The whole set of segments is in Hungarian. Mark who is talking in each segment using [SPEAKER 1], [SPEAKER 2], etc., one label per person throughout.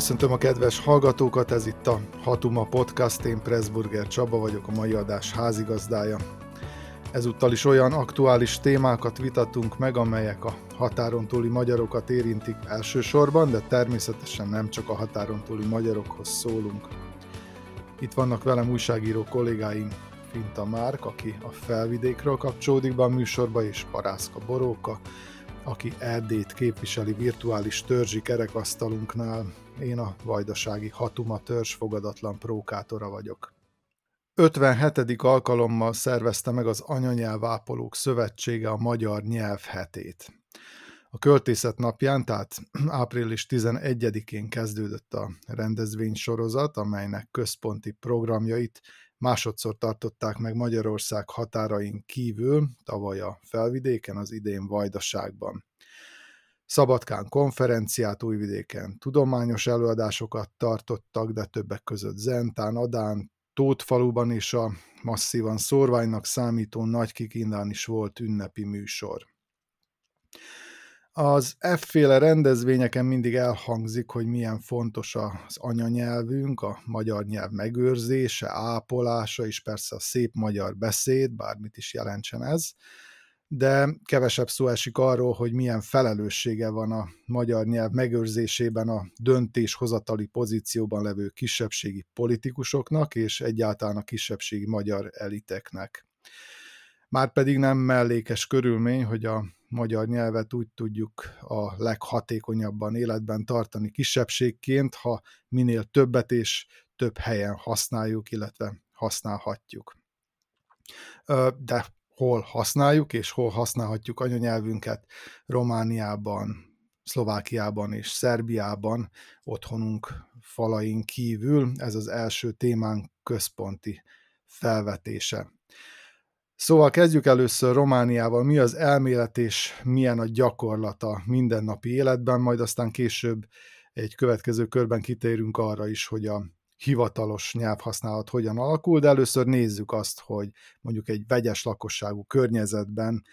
[SPEAKER 1] Köszöntöm a kedves hallgatókat, ez itt a Hatuma Podcast, én Pressburger Csaba vagyok, a mai adás házigazdája. Ezúttal is olyan aktuális témákat vitatunk meg, amelyek a határon túli magyarokat érintik elsősorban, de természetesen nem csak a határon túli magyarokhoz szólunk. Itt vannak velem újságíró kollégáim Finta Márk, aki a felvidékről kapcsolódik be a műsorba, és Parászka Boróka, aki Erdélyt képviseli virtuális törzsi kerekasztalunknál. Én a vajdasági Hatuma törzs fogadatlan prókátora vagyok. 57. alkalommal szervezte meg az Anyanyelvápolók Szövetsége a Magyar Nyelv hetét. A költészet napján, tehát április 11-én kezdődött a rendezvénysorozat, amelynek központi programjait másodszor tartották meg Magyarország határain kívül, tavaly a felvidéken, az idén Vajdaságban. Szabadkán konferenciát, Újvidéken tudományos előadásokat tartottak, de többek között Zentán, Adán, Tótfaluban is a masszívan szorványnak számító Nagykikindán is volt ünnepi műsor. Az efféle rendezvényeken mindig elhangzik, hogy milyen fontos az anyanyelvünk, a magyar nyelv megőrzése, ápolása, és persze a szép magyar beszéd, bármit is jelentsen ez, de kevesebb szó esik arról, hogy milyen felelőssége van a magyar nyelv megőrzésében a döntéshozatali pozícióban levő kisebbségi politikusoknak és egyáltalán a kisebbségi magyar eliteknek. Márpedig nem mellékes körülmény, hogy a magyar nyelvet úgy tudjuk a leghatékonyabban életben tartani kisebbségként, ha minél többet és több helyen használjuk, illetve használhatjuk. De hol használjuk, és hol használhatjuk anyanyelvünket Romániában, Szlovákiában és Szerbiában, otthonunk falain kívül. Ez az első témánk központi felvetése. Szóval kezdjük először Romániával, mi az elmélet és milyen a gyakorlata mindennapi életben, majd aztán később egy következő körben kitérünk arra is, hogy a hivatalos nyelvhasználat hogyan alakul, de először nézzük azt, hogy mondjuk egy vegyes lakosságú környezetben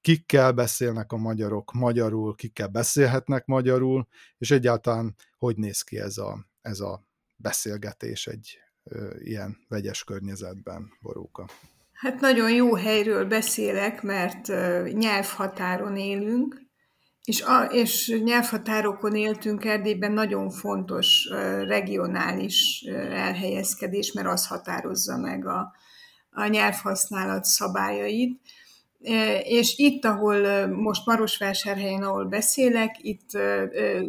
[SPEAKER 1] kikkel beszélnek a magyarok magyarul, kikkel beszélhetnek magyarul, és egyáltalán hogy néz ki ez a, ez a beszélgetés egy ö, ilyen vegyes környezetben, Boróka.
[SPEAKER 2] Hát nagyon jó helyről beszélek, mert nyelvhatáron élünk, és, a, és nyelvhatárokon éltünk Erdélyben nagyon fontos regionális elhelyezkedés, mert az határozza meg a, a nyelvhasználat szabályait. És itt, ahol most Marosvásárhelyen, ahol beszélek, itt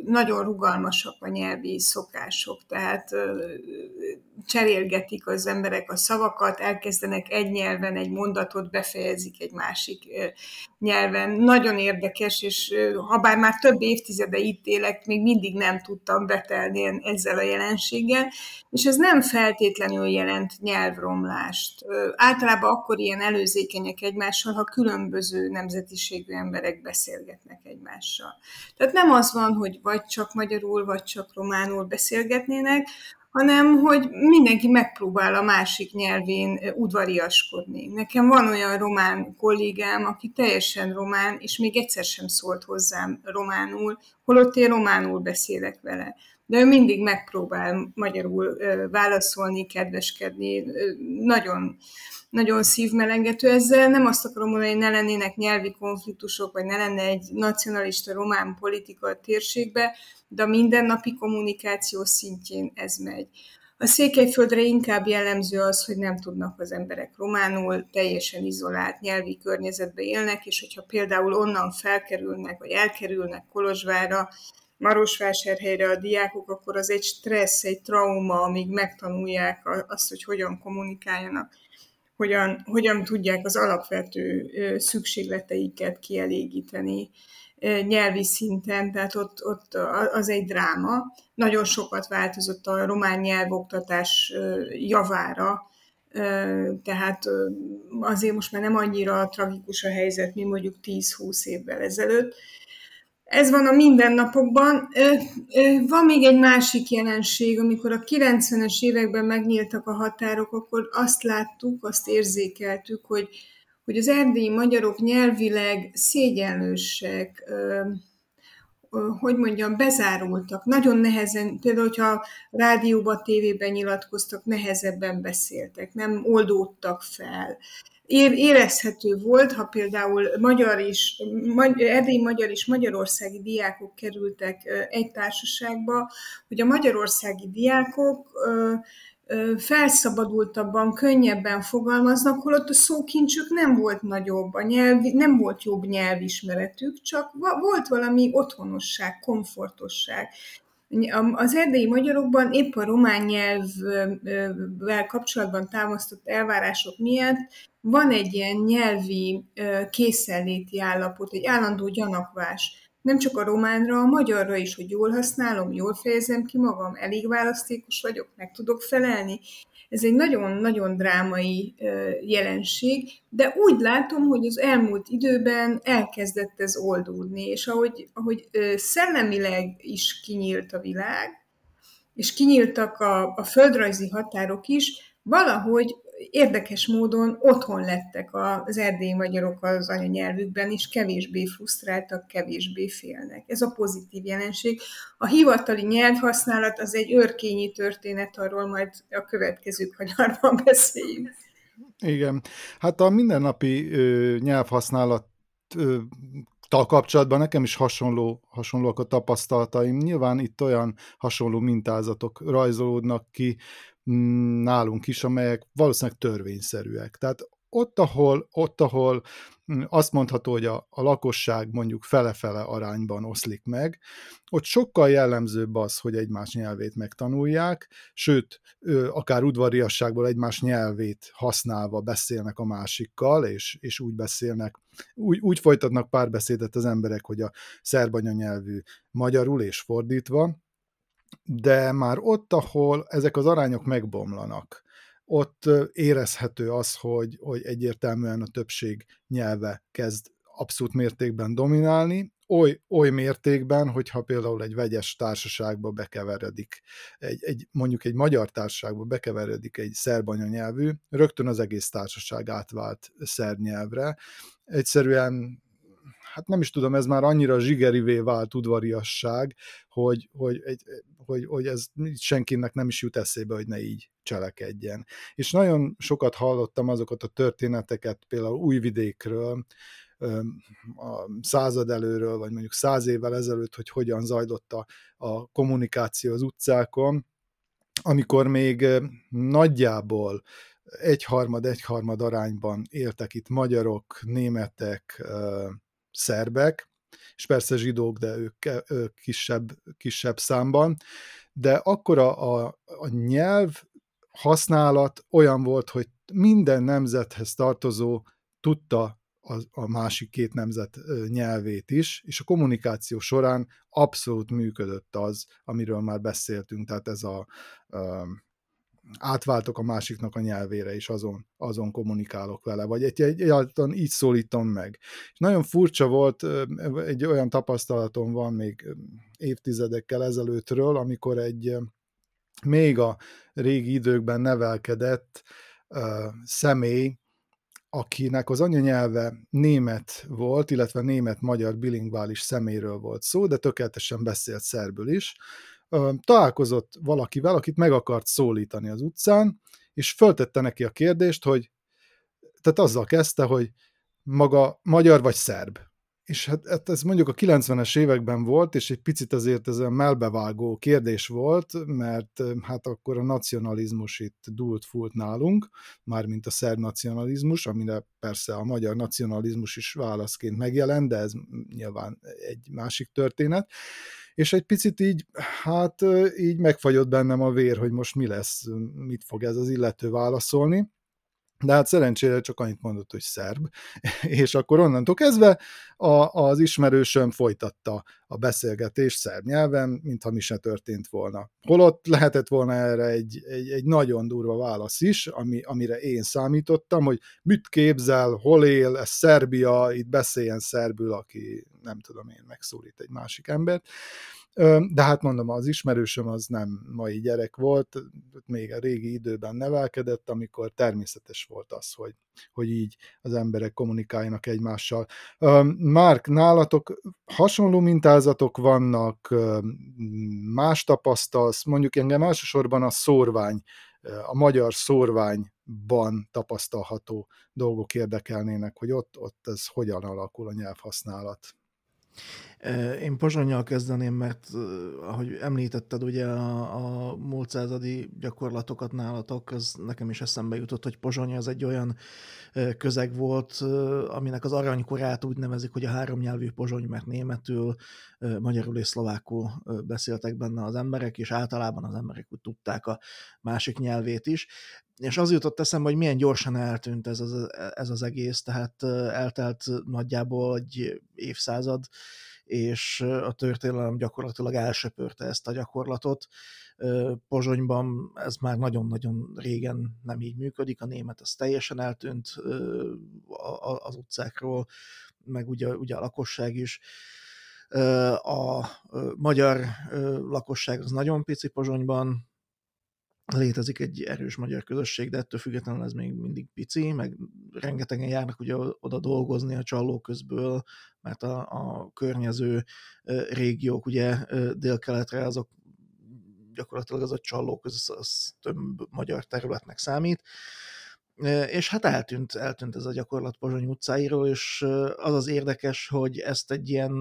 [SPEAKER 2] nagyon rugalmasak a nyelvi szokások, tehát cserélgetik az emberek a szavakat, elkezdenek egy nyelven egy mondatot, befejezik egy másik nyelven. Nagyon érdekes, és ha bár már több évtizede itt élek, még mindig nem tudtam betelni ezzel a jelenséggel, és ez nem feltétlenül jelent nyelvromlást. Általában akkor ilyen előzékenyek egymással, ha különböző nemzetiségű emberek beszélgetnek egymással. Tehát nem az van, hogy vagy csak magyarul, vagy csak románul beszélgetnének, hanem hogy mindenki megpróbál a másik nyelvén udvariaskodni. Nekem van olyan román kollégám, aki teljesen román, és még egyszer sem szólt hozzám románul, holott én románul beszélek vele. De ő mindig megpróbál magyarul válaszolni, kedveskedni. Nagyon, nagyon szívmelengető ezzel. Nem azt akarom mondani, hogy ne lennének nyelvi konfliktusok, vagy ne lenne egy nacionalista román politika a térségbe, de a mindennapi kommunikáció szintjén ez megy. A Székelyföldre inkább jellemző az, hogy nem tudnak az emberek románul, teljesen izolált nyelvi környezetbe élnek, és hogyha például onnan felkerülnek, vagy elkerülnek Kolozsvára, Marosvásárhelyre a diákok, akkor az egy stressz, egy trauma, amíg megtanulják azt, hogy hogyan kommunikáljanak, hogyan, hogyan tudják az alapvető szükségleteiket kielégíteni nyelvi szinten, tehát ott, ott az egy dráma. Nagyon sokat változott a román nyelvoktatás javára, tehát azért most már nem annyira tragikus a helyzet, mint mondjuk 10-20 évvel ezelőtt. Ez van a mindennapokban. Van még egy másik jelenség, amikor a 90-es években megnyíltak a határok, akkor azt láttuk, azt érzékeltük, hogy hogy az erdélyi magyarok nyelvileg szégyenlősek, hogy mondjam, bezárultak. Nagyon nehezen, például, hogyha rádióban, tévében nyilatkoztak, nehezebben beszéltek, nem oldódtak fel. Érezhető volt, ha például magyar is, erdélyi magyar és magyarországi diákok kerültek egy társaságba, hogy a magyarországi diákok felszabadultabban, könnyebben fogalmaznak, holott a szókincsük nem volt nagyobb, a nyelv, nem volt jobb nyelvismeretük, csak volt valami otthonosság, komfortosság. Az erdélyi magyarokban épp a román nyelvvel kapcsolatban támasztott elvárások miatt van egy ilyen nyelvi készenléti állapot, egy állandó gyanakvás nem csak a románra, a magyarra is, hogy jól használom, jól fejezem ki magam, elég választékos vagyok, meg tudok felelni. Ez egy nagyon-nagyon drámai jelenség, de úgy látom, hogy az elmúlt időben elkezdett ez oldódni, és ahogy, ahogy szellemileg is kinyílt a világ, és kinyíltak a, a földrajzi határok is, valahogy érdekes módon otthon lettek az erdélyi magyarok az anyanyelvükben, és kevésbé frusztráltak, kevésbé félnek. Ez a pozitív jelenség. A hivatali nyelvhasználat az egy örkényi történet, arról majd a következő kanyarban beszéljünk.
[SPEAKER 1] Igen. Hát a mindennapi ö, nyelvhasználat ö, tal kapcsolatban nekem is hasonló, hasonlóak a tapasztalataim. Nyilván itt olyan hasonló mintázatok rajzolódnak ki, nálunk is, amelyek valószínűleg törvényszerűek. Tehát ott, ahol, ott, ahol mm, azt mondható, hogy a, a lakosság mondjuk fele-fele arányban oszlik meg, ott sokkal jellemzőbb az, hogy egymás nyelvét megtanulják, sőt, akár udvariasságból egymás nyelvét használva beszélnek a másikkal, és, és úgy beszélnek, úgy, úgy folytatnak párbeszédet az emberek, hogy a szerb anyanyelvű magyarul és fordítva, de már ott, ahol ezek az arányok megbomlanak, ott érezhető az, hogy, hogy egyértelműen a többség nyelve kezd abszolút mértékben dominálni, oly, oly mértékben, hogyha például egy vegyes társaságba bekeveredik, egy, egy, mondjuk egy magyar társaságba bekeveredik egy szerb anyanyelvű, rögtön az egész társaság átvált szerb nyelvre. Egyszerűen hát nem is tudom, ez már annyira zsigerivé vált udvariasság, hogy, hogy, egy, hogy, hogy ez senkinek nem is jut eszébe, hogy ne így cselekedjen. És nagyon sokat hallottam azokat a történeteket, például Újvidékről, a század előről, vagy mondjuk száz évvel ezelőtt, hogy hogyan zajlott a, a kommunikáció az utcákon, amikor még nagyjából egyharmad-egyharmad arányban éltek itt magyarok, németek, szerbek, és persze zsidók, de ők, kisebb, kisebb számban, de akkor a, a, a nyelv használat olyan volt, hogy minden nemzethez tartozó tudta a, a másik két nemzet nyelvét is, és a kommunikáció során abszolút működött az, amiről már beszéltünk, tehát ez a, a átváltok a másiknak a nyelvére, és azon, azon kommunikálok vele, vagy egy, egy, egyáltalán így szólítom meg. És nagyon furcsa volt, egy olyan tapasztalatom van még évtizedekkel ezelőttről, amikor egy még a régi időkben nevelkedett uh, személy, akinek az anyanyelve német volt, illetve német-magyar bilingvális szeméről volt szó, de tökéletesen beszélt szerbül is, találkozott valakivel, akit meg akart szólítani az utcán, és föltette neki a kérdést, hogy tehát azzal kezdte, hogy maga magyar vagy szerb. És hát, hát ez mondjuk a 90-es években volt, és egy picit azért ez a melbevágó kérdés volt, mert hát akkor a nacionalizmus itt dúlt fúlt nálunk, mármint a szerb nacionalizmus, amire persze a magyar nacionalizmus is válaszként megjelent, de ez nyilván egy másik történet és egy picit így, hát így megfagyott bennem a vér, hogy most mi lesz, mit fog ez az illető válaszolni. De hát szerencsére csak annyit mondott, hogy szerb, és akkor onnantól kezdve a, az ismerősöm folytatta a beszélgetést szerb nyelven, mintha mi se történt volna. Holott lehetett volna erre egy, egy, egy nagyon durva válasz is, ami, amire én számítottam, hogy mit képzel, hol él, ez Szerbia, itt beszéljen szerbül, aki nem tudom én, megszólít egy másik embert. De hát mondom, az ismerősöm az nem mai gyerek volt, még a régi időben nevelkedett, amikor természetes volt az, hogy, hogy így az emberek kommunikáljanak egymással. Márk, nálatok hasonló mintázatok vannak, más tapasztalsz, mondjuk engem elsősorban a szórvány, a magyar szórványban tapasztalható dolgok érdekelnének, hogy ott, ott ez hogyan alakul a nyelvhasználat.
[SPEAKER 3] Én Pozsonyjal kezdeném, mert ahogy említetted ugye a, a múlt századi gyakorlatokat nálatok, az nekem is eszembe jutott, hogy Pozsony az egy olyan közeg volt, aminek az aranykorát úgy nevezik, hogy a háromnyelvű Pozsony, mert németül, magyarul és szlovákul beszéltek benne az emberek, és általában az emberek úgy tudták a másik nyelvét is. És az jutott eszembe, hogy milyen gyorsan eltűnt ez az, ez az egész, tehát eltelt nagyjából egy évszázad, és a történelem gyakorlatilag elsöpörte ezt a gyakorlatot. Pozsonyban ez már nagyon-nagyon régen nem így működik, a német az teljesen eltűnt az utcákról, meg ugye, ugye a lakosság is. A magyar lakosság az nagyon pici Pozsonyban, létezik egy erős magyar közösség, de ettől függetlenül ez még mindig pici, meg rengetegen járnak ugye oda dolgozni a csalló közből, mert a, a környező régiók ugye délkeletre azok gyakorlatilag az a csalló köz, az több magyar területnek számít. És hát eltűnt, eltűnt ez a gyakorlat Pozsony utcáiról, és az az érdekes, hogy ezt egy ilyen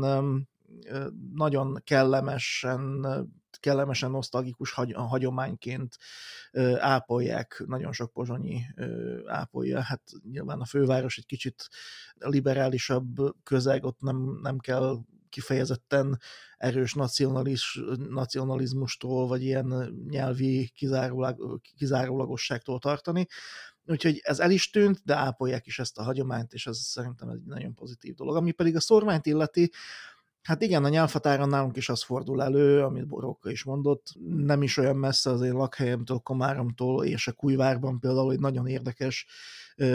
[SPEAKER 3] nagyon kellemesen kellemesen nosztalgikus hagy, hagyományként ápolják, nagyon sok pozsonyi ápolja. Hát nyilván a főváros egy kicsit liberálisabb közeg, ott nem, nem kell kifejezetten erős nacionalis, nacionalizmustól, vagy ilyen nyelvi kizárólag, kizárólagosságtól tartani. Úgyhogy ez el is tűnt, de ápolják is ezt a hagyományt, és ez szerintem egy nagyon pozitív dolog. Ami pedig a szormányt illeti, Hát igen, a nyelvhatáron nálunk is az fordul elő, amit Boróka is mondott, nem is olyan messze az én lakhelyemtől, Komáromtól és a Kújvárban például egy nagyon érdekes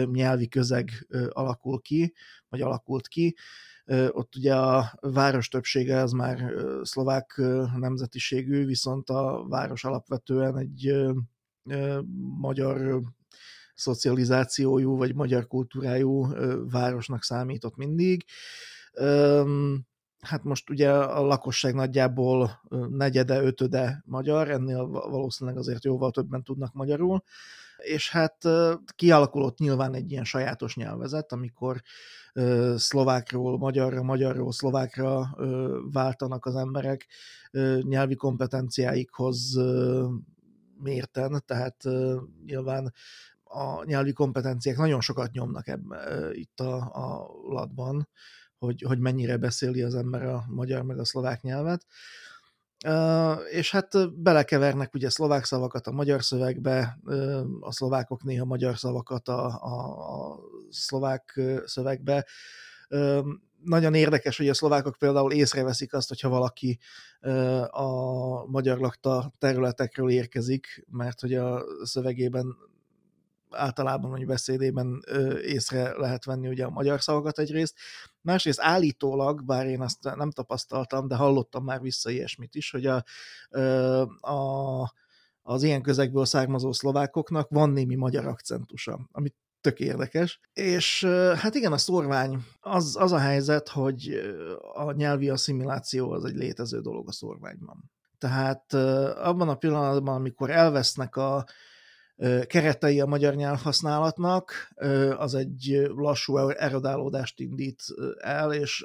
[SPEAKER 3] nyelvi közeg alakul ki, vagy alakult ki. Ott ugye a város többsége az már szlovák nemzetiségű, viszont a város alapvetően egy magyar szocializációjú, vagy magyar kultúrájú városnak számított mindig hát most ugye a lakosság nagyjából negyede, ötöde magyar, ennél valószínűleg azért jóval többen tudnak magyarul, és hát kialakulott nyilván egy ilyen sajátos nyelvezet, amikor szlovákról magyarra, magyarról szlovákra váltanak az emberek nyelvi kompetenciáikhoz mérten, tehát nyilván a nyelvi kompetenciák nagyon sokat nyomnak ebben, itt a, a latban, hogy, hogy mennyire beszéli az ember a magyar meg a szlovák nyelvet. És hát belekevernek ugye szlovák szavakat a magyar szövegbe, a szlovákok néha magyar szavakat a, a, a szlovák szövegbe. Nagyon érdekes, hogy a szlovákok például észreveszik azt, hogyha valaki a magyar lakta területekről érkezik, mert hogy a szövegében általában, hogy beszédében észre lehet venni ugye a magyar szavakat egyrészt. Másrészt állítólag, bár én azt nem tapasztaltam, de hallottam már vissza ilyesmit is, hogy a, a, az ilyen közegből származó szlovákoknak van némi magyar akcentusa, amit tök érdekes. És hát igen, a szorvány, az, az a helyzet, hogy a nyelvi asszimiláció az egy létező dolog a szorványban. Tehát abban a pillanatban, amikor elvesznek a, keretei a magyar nyelvhasználatnak, az egy lassú erodálódást indít el, és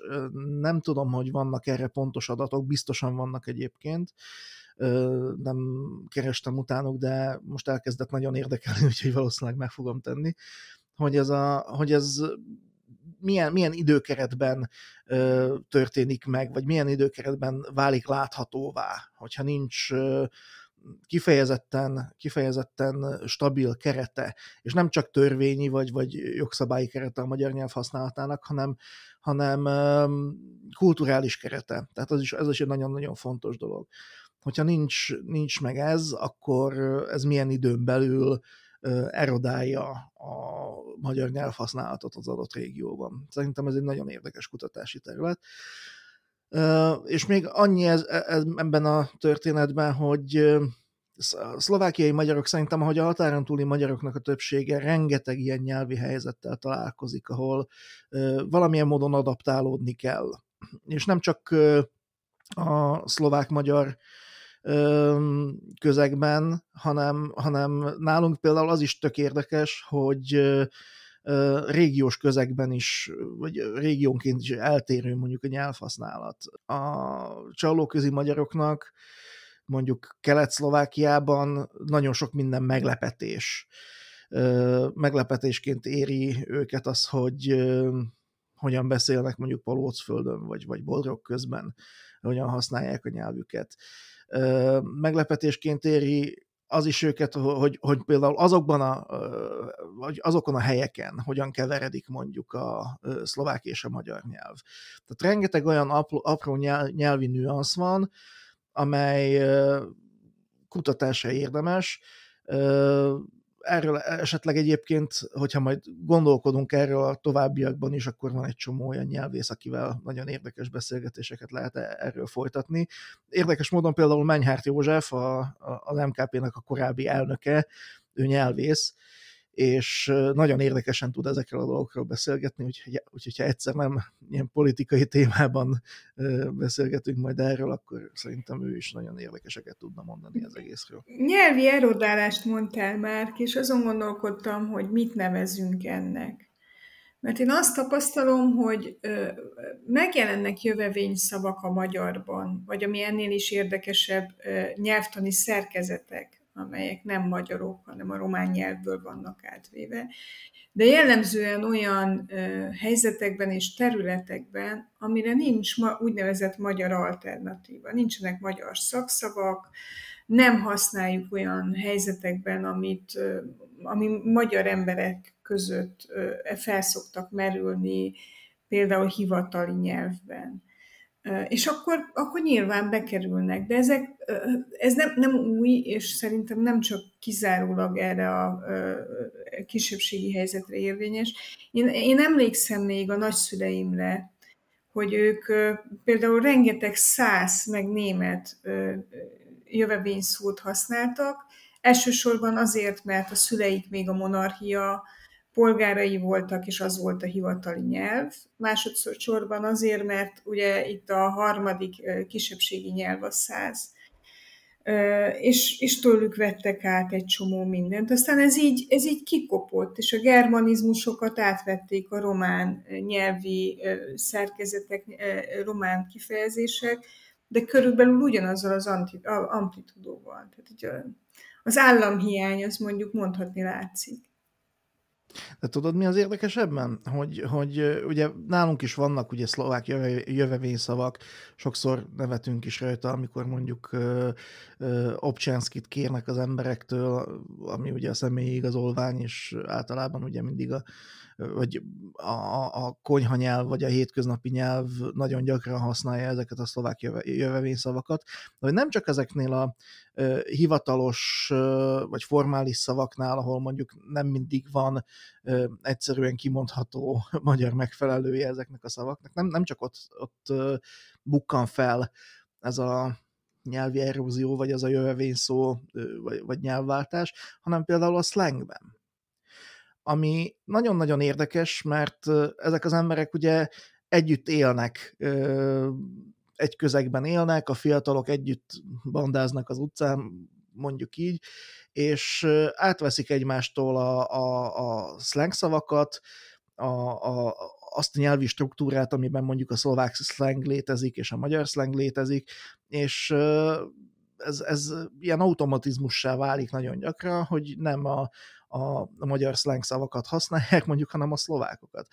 [SPEAKER 3] nem tudom, hogy vannak erre pontos adatok, biztosan vannak egyébként, nem kerestem utánuk, de most elkezdett nagyon érdekelni, úgyhogy valószínűleg meg fogom tenni, hogy ez, a, hogy ez milyen, milyen időkeretben ö, történik meg, vagy milyen időkeretben válik láthatóvá, hogyha nincs ö, kifejezetten, kifejezetten stabil kerete, és nem csak törvényi vagy, vagy jogszabályi kerete a magyar nyelv használatának, hanem, hanem kulturális kerete. Tehát ez is, ez is egy nagyon-nagyon fontos dolog. Hogyha nincs, nincs meg ez, akkor ez milyen időn belül erodálja a magyar nyelvhasználatot az adott régióban. Szerintem ez egy nagyon érdekes kutatási terület. És még annyi ez, ez, ebben a történetben, hogy a szlovákiai magyarok szerintem, ahogy a határon túli magyaroknak a többsége rengeteg ilyen nyelvi helyzettel találkozik, ahol valamilyen módon adaptálódni kell. És nem csak a szlovák-magyar közegben, hanem, hanem nálunk például az is tök érdekes, hogy régiós közegben is, vagy régiónként is eltérő mondjuk a nyelvhasználat. A csalóközi magyaroknak mondjuk Kelet-Szlovákiában nagyon sok minden meglepetés. Meglepetésként éri őket az, hogy hogyan beszélnek mondjuk Palócföldön, vagy, vagy Bodrog közben, hogyan használják a nyelvüket. Meglepetésként éri az is őket, hogy, hogy például azokban a, vagy azokon a helyeken hogyan keveredik mondjuk a szlovák és a magyar nyelv. Tehát rengeteg olyan apró, apró nyelvi nüansz van, amely kutatása érdemes. Erről esetleg egyébként, hogyha majd gondolkodunk erről a továbbiakban is, akkor van egy csomó olyan nyelvész, akivel nagyon érdekes beszélgetéseket lehet e-, erről folytatni. Érdekes módon például Menyhárt József, a, a, az MKP-nek a korábbi elnöke, ő nyelvész, és nagyon érdekesen tud ezekről a dolgokról beszélgetni, úgyhogy, úgyhogy ha egyszer nem ilyen politikai témában beszélgetünk majd erről, akkor szerintem ő is nagyon érdekeseket tudna mondani az egészről.
[SPEAKER 2] Nyelvi erodálást mondtál már, és azon gondolkodtam, hogy mit nevezünk ennek. Mert én azt tapasztalom, hogy ö, megjelennek jövevényszavak a magyarban, vagy ami ennél is érdekesebb nyelvtani szerkezetek amelyek nem magyarok, hanem a román nyelvből vannak átvéve. De jellemzően olyan ö, helyzetekben és területekben, amire nincs ma, úgynevezett magyar alternatíva, nincsenek magyar szakszavak, nem használjuk olyan helyzetekben, amit, ö, ami magyar emberek között ö, felszoktak merülni, például hivatali nyelvben. És akkor, akkor nyilván bekerülnek, de ezek, ez nem, nem új, és szerintem nem csak kizárólag erre a kisebbségi helyzetre érvényes. Én, én emlékszem még a nagyszüleimre, hogy ők például rengeteg száz meg német jövevényszót használtak, elsősorban azért, mert a szüleik még a monarchia polgárai voltak, és az volt a hivatali nyelv. Másodszorban azért, mert ugye itt a harmadik kisebbségi nyelv a száz. És, és tőlük vettek át egy csomó mindent. Aztán ez így, ez így kikopott, és a germanizmusokat átvették a román nyelvi szerkezetek, román kifejezések, de körülbelül ugyanazzal az amplitudóval. Tehát az államhiány, az mondjuk mondhatni látszik.
[SPEAKER 3] De tudod, mi az érdekesebben? Hogy, hogy ugye nálunk is vannak ugye szlovák jöve, jövevényszavak, sokszor nevetünk is rajta, amikor mondjuk ö, ö, Obcsánszkit kérnek az emberektől, ami ugye a személyi igazolvány, és általában ugye mindig a vagy a, a konyha nyelv, vagy a hétköznapi nyelv nagyon gyakran használja ezeket a szlovák jöve, jövevényszavakat, de hogy nem csak ezeknél a ö, hivatalos ö, vagy formális szavaknál, ahol mondjuk nem mindig van ö, egyszerűen kimondható magyar megfelelője ezeknek a szavaknak, nem, nem csak ott, ott ö, bukkan fel ez a nyelvi erózió, vagy az a jövevényszó, vagy, vagy nyelvváltás, hanem például a slangben ami nagyon-nagyon érdekes, mert ezek az emberek ugye együtt élnek, egy közegben élnek, a fiatalok együtt bandáznak az utcán, mondjuk így, és átveszik egymástól a, a, a slang szavakat, a, a, azt a nyelvi struktúrát, amiben mondjuk a szlovák slang létezik, és a magyar slang létezik, és ez, ez ilyen automatizmussá válik nagyon gyakran, hogy nem a, a, magyar slang szavakat használják, mondjuk, hanem a szlovákokat.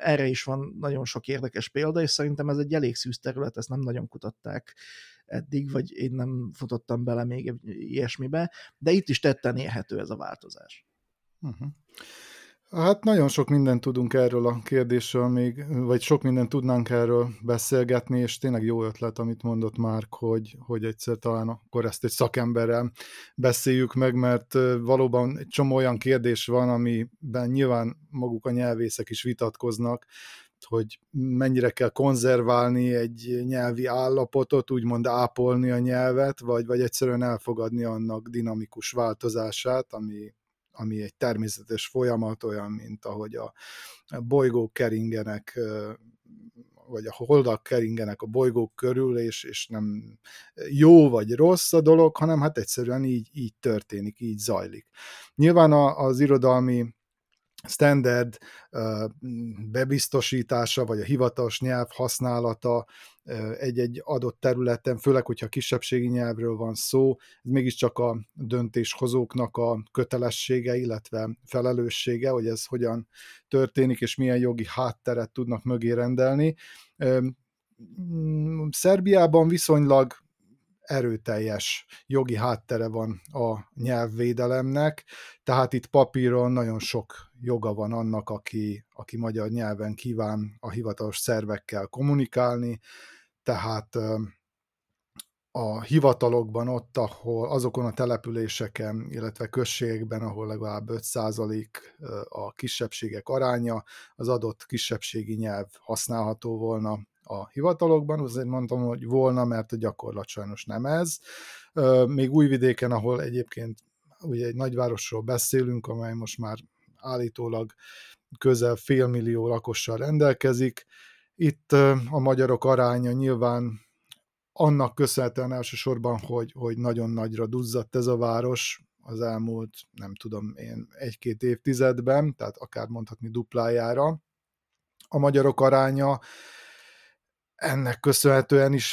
[SPEAKER 3] Erre is van nagyon sok érdekes példa, és szerintem ez egy elég szűz terület, ezt nem nagyon kutatták eddig, vagy én nem futottam bele még ilyesmibe, de itt is tetten érhető ez a változás. Uh-huh.
[SPEAKER 1] Hát nagyon sok mindent tudunk erről a kérdésről még, vagy sok mindent tudnánk erről beszélgetni, és tényleg jó ötlet, amit mondott Márk, hogy, hogy egyszer talán akkor ezt egy szakemberrel beszéljük meg, mert valóban egy csomó olyan kérdés van, amiben nyilván maguk a nyelvészek is vitatkoznak, hogy mennyire kell konzerválni egy nyelvi állapotot, úgymond ápolni a nyelvet, vagy, vagy egyszerűen elfogadni annak dinamikus változását, ami, ami egy természetes folyamat, olyan, mint ahogy a bolygók keringenek vagy a holdak keringenek a bolygók körül, és, és nem jó vagy rossz a dolog, hanem hát egyszerűen így, így történik, így zajlik. Nyilván az irodalmi standard bebiztosítása, vagy a hivatalos nyelv használata egy-egy adott területen, főleg, hogyha kisebbségi nyelvről van szó, ez mégiscsak a döntéshozóknak a kötelessége, illetve felelőssége, hogy ez hogyan történik, és milyen jogi hátteret tudnak mögé rendelni. Szerbiában viszonylag erőteljes jogi háttere van a nyelvvédelemnek, tehát itt papíron nagyon sok joga van annak, aki, aki magyar nyelven kíván a hivatalos szervekkel kommunikálni, tehát a hivatalokban ott, ahol azokon a településeken, illetve községekben, ahol legalább 5% a kisebbségek aránya, az adott kisebbségi nyelv használható volna a hivatalokban, azért mondtam, hogy volna, mert a gyakorlat sajnos nem ez. Még Újvidéken, ahol egyébként ugye egy nagyvárosról beszélünk, amely most már állítólag közel félmillió lakossal rendelkezik. Itt a magyarok aránya nyilván annak köszönhetően elsősorban, hogy, hogy nagyon nagyra duzzadt ez a város az elmúlt, nem tudom én, egy-két évtizedben, tehát akár mondhatni duplájára. A magyarok aránya ennek köszönhetően is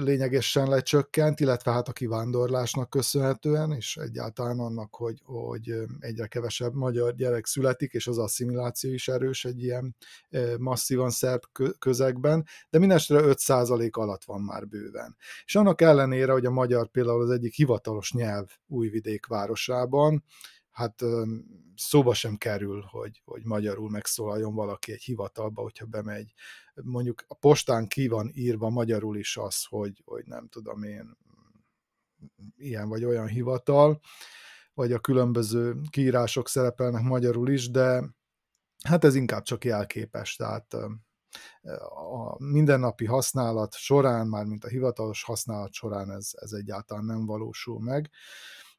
[SPEAKER 1] lényegesen lecsökkent, illetve hát a kivándorlásnak köszönhetően, és egyáltalán annak, hogy, hogy egyre kevesebb magyar gyerek születik, és az asszimiláció is erős egy ilyen masszívan szerb közegben, de mindestre 5% alatt van már bőven. És annak ellenére, hogy a magyar például az egyik hivatalos nyelv Újvidék városában, hát szóba sem kerül, hogy, hogy magyarul megszólaljon valaki egy hivatalba, hogyha bemegy. Mondjuk a postán ki van írva magyarul is az, hogy, hogy nem tudom én, ilyen vagy olyan hivatal, vagy a különböző kiírások szerepelnek magyarul is, de hát ez inkább csak jelképes, tehát a mindennapi használat során, már mint a hivatalos használat során ez, ez egyáltalán nem valósul meg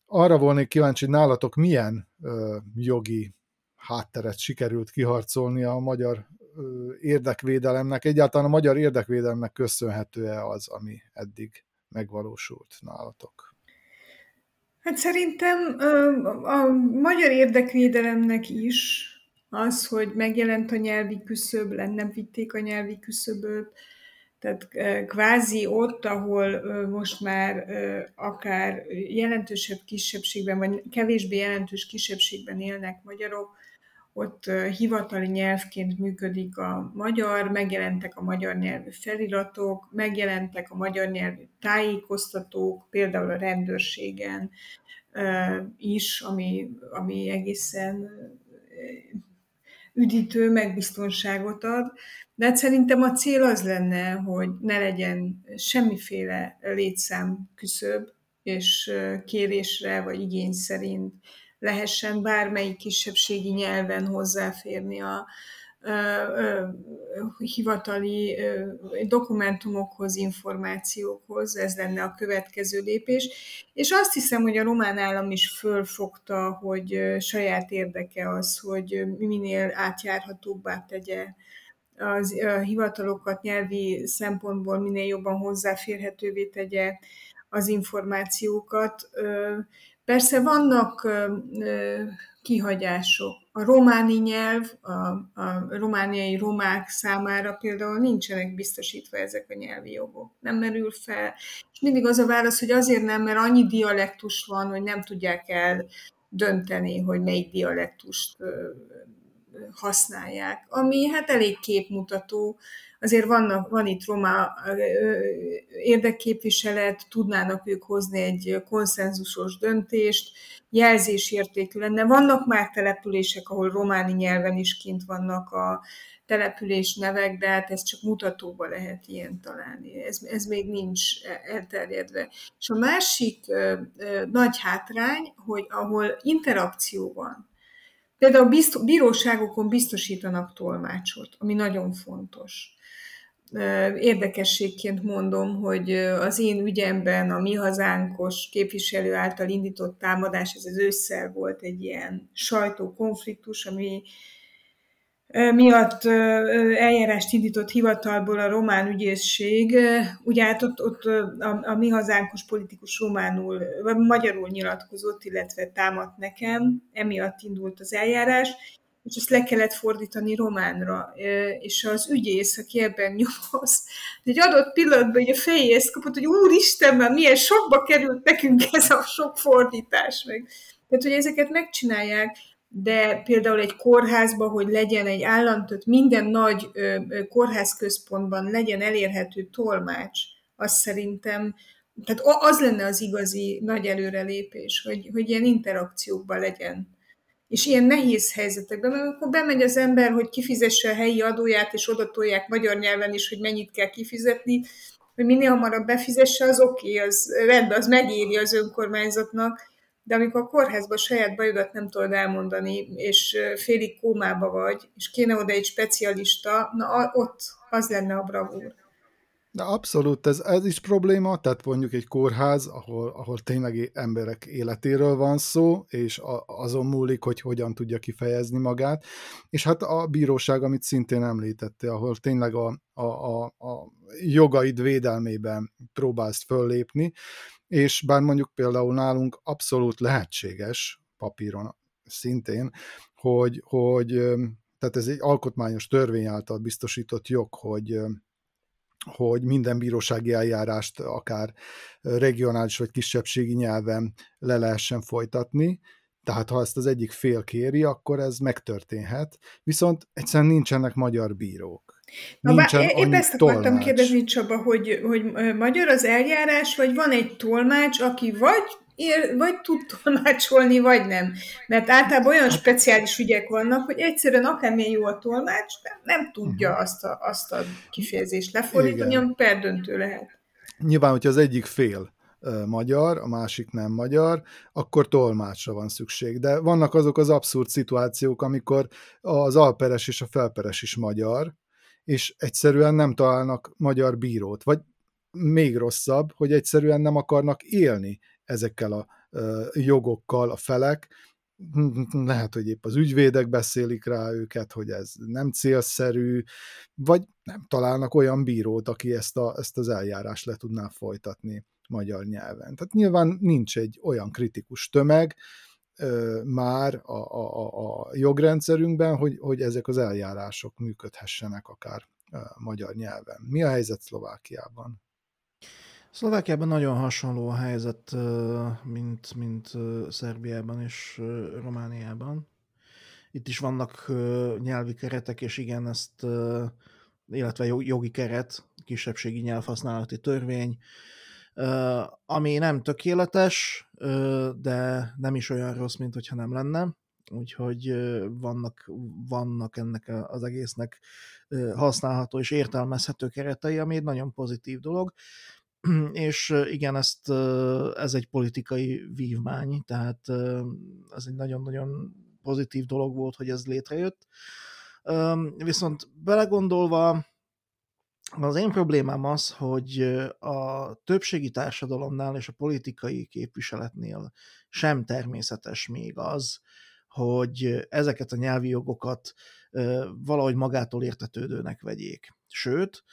[SPEAKER 1] arra volnék kíváncsi, hogy nálatok milyen ö, jogi hátteret sikerült kiharcolni a magyar ö, érdekvédelemnek, egyáltalán a magyar érdekvédelemnek köszönhető-e az, ami eddig megvalósult nálatok?
[SPEAKER 2] Hát szerintem a magyar érdekvédelemnek is az, hogy megjelent a nyelvi küszöb, nem vitték a nyelvi küszöböt, tehát kvázi ott, ahol most már akár jelentősebb kisebbségben, vagy kevésbé jelentős kisebbségben élnek magyarok, ott hivatali nyelvként működik a magyar, megjelentek a magyar nyelvű feliratok, megjelentek a magyar nyelvű tájékoztatók, például a rendőrségen is, ami, ami egészen üdítő, megbiztonságot ad, de hát szerintem a cél az lenne, hogy ne legyen semmiféle létszám küszöb, és kérésre vagy igény szerint lehessen bármelyik kisebbségi nyelven hozzáférni a, hivatali dokumentumokhoz, információkhoz, ez lenne a következő lépés. És azt hiszem, hogy a román állam is fölfogta, hogy saját érdeke az, hogy minél átjárhatóbbá tegye az a hivatalokat nyelvi szempontból minél jobban hozzáférhetővé tegye az információkat. Persze vannak kihagyások. A románi nyelv, a, a romániai romák számára például nincsenek biztosítva ezek a nyelvi jogok. Nem merül fel. És mindig az a válasz, hogy azért nem, mert annyi dialektus van, hogy nem tudják el dönteni, hogy melyik dialektust használják, ami hát elég képmutató. Azért vannak, van itt roma érdekképviselet, tudnának ők hozni egy konszenzusos döntést, jelzésértékű lenne. Vannak már települések, ahol románi nyelven is kint vannak a település nevek, de hát ez csak mutatóba lehet ilyen találni. Ez, ez még nincs elterjedve. És a másik ö, ö, nagy hátrány, hogy ahol interakció van, Például bizt, bíróságokon biztosítanak tolmácsot, ami nagyon fontos. Érdekességként mondom, hogy az én ügyemben a mi hazánkos képviselő által indított támadás, ez az ősszel volt egy ilyen sajtókonfliktus, ami miatt eljárást indított hivatalból a román ügyészség, ugye hát ott, ott a, a mi hazánkos politikus románul, vagy magyarul nyilatkozott, illetve támadt nekem, emiatt indult az eljárás, és ezt le kellett fordítani románra, és az ügyész, aki ebben nyomoz, egy adott pillanatban hogy a fejéhez kapott, hogy úristen, már milyen sokba került nekünk ez a sok fordítás meg. Tehát, hogy ezeket megcsinálják, de például egy kórházban, hogy legyen egy államtött, minden nagy kórházközpontban legyen elérhető tolmács, az szerintem, tehát az lenne az igazi nagy előrelépés, hogy, hogy ilyen interakciókban legyen. És ilyen nehéz helyzetekben, mert bemegy az ember, hogy kifizesse a helyi adóját, és oda tolják magyar nyelven is, hogy mennyit kell kifizetni, hogy minél hamarabb befizesse, az oké, okay, az rendben, az megéri az önkormányzatnak, de amikor a kórházban saját bajodat nem tudod elmondani, és félig kómába vagy, és kéne oda egy specialista, na ott az lenne a bravúr.
[SPEAKER 1] De abszolút, ez, ez is probléma, tehát mondjuk egy kórház, ahol, ahol tényleg emberek életéről van szó, és a, azon múlik, hogy hogyan tudja kifejezni magát, és hát a bíróság, amit szintén említette, ahol tényleg a, a, a, a jogaid védelmében próbálsz föllépni, és bár mondjuk például nálunk abszolút lehetséges papíron szintén, hogy, hogy tehát ez egy alkotmányos törvény által biztosított jog, hogy hogy minden bírósági eljárást akár regionális vagy kisebbségi nyelven le lehessen folytatni, tehát ha ezt az egyik fél kéri, akkor ez megtörténhet, viszont egyszerűen nincsenek magyar bírók.
[SPEAKER 2] Nincsen bár, épp ezt akartam tolmács. kérdezni, Csaba, hogy, hogy magyar az eljárás, vagy van egy tolmács, aki vagy ér, vagy tud tolmácsolni, vagy nem. Mert általában olyan speciális ügyek vannak, hogy egyszerűen akármilyen jó a tolmács, nem tudja uh-huh. azt, a, azt a kifejezést lefordítani, ami perdöntő lehet.
[SPEAKER 1] Nyilván, hogyha az egyik fél magyar, a másik nem magyar, akkor tolmácsra van szükség. De vannak azok az abszurd szituációk, amikor az alperes és a felperes is magyar, és egyszerűen nem találnak magyar bírót, vagy még rosszabb, hogy egyszerűen nem akarnak élni ezekkel a jogokkal a felek, lehet, hogy épp az ügyvédek beszélik rá őket, hogy ez nem célszerű, vagy nem találnak olyan bírót, aki ezt, a, ezt az eljárást le tudná folytatni magyar nyelven. Tehát nyilván nincs egy olyan kritikus tömeg már a, a, a jogrendszerünkben, hogy, hogy ezek az eljárások működhessenek akár magyar nyelven. Mi a helyzet Szlovákiában?
[SPEAKER 3] Szlovákiában nagyon hasonló a helyzet, mint, mint Szerbiában és Romániában. Itt is vannak nyelvi keretek, és igen, ezt, illetve jogi keret, kisebbségi nyelvhasználati törvény, ami nem tökéletes, de nem is olyan rossz, mint hogyha nem lenne. Úgyhogy vannak, vannak ennek az egésznek használható és értelmezhető keretei, ami egy nagyon pozitív dolog. És igen, ezt, ez egy politikai vívmány, tehát ez egy nagyon-nagyon pozitív dolog volt, hogy ez létrejött. Viszont belegondolva, az én problémám az, hogy a többségi társadalomnál és a politikai képviseletnél sem természetes még az, hogy ezeket a nyelvi jogokat valahogy magától értetődőnek vegyék. Sőt,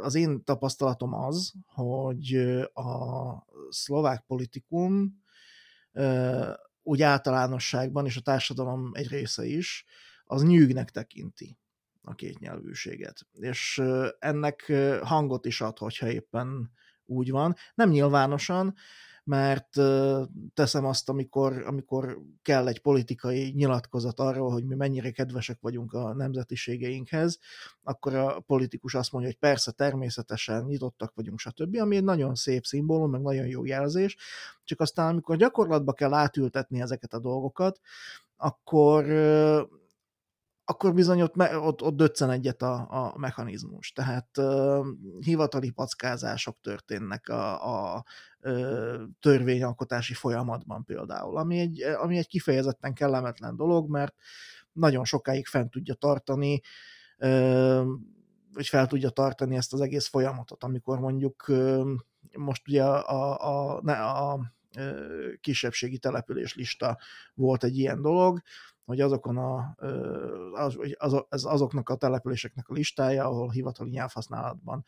[SPEAKER 3] az én tapasztalatom az, hogy a szlovák politikum úgy általánosságban, és a társadalom egy része is, az nyűgnek tekinti a kétnyelvűséget. És ennek hangot is ad, hogyha éppen úgy van. Nem nyilvánosan, mert teszem azt, amikor, amikor kell egy politikai nyilatkozat arról, hogy mi mennyire kedvesek vagyunk a nemzetiségeinkhez, akkor a politikus azt mondja, hogy persze, természetesen nyitottak vagyunk, stb., ami egy nagyon szép szimbólum, meg nagyon jó jelzés, csak aztán amikor gyakorlatba kell átültetni ezeket a dolgokat, akkor akkor bizony ott, ott, ott döccen egyet a, a mechanizmus. Tehát uh, hivatali packázások történnek a, a uh, törvényalkotási folyamatban például, ami egy, ami egy kifejezetten kellemetlen dolog, mert nagyon sokáig fent tudja tartani, uh, vagy fel tudja tartani ezt az egész folyamatot, amikor mondjuk uh, most ugye a, a, a, a kisebbségi település lista volt egy ilyen dolog, hogy azokon a, az, az, azoknak a településeknek a listája, ahol hivatali nyelvhasználatban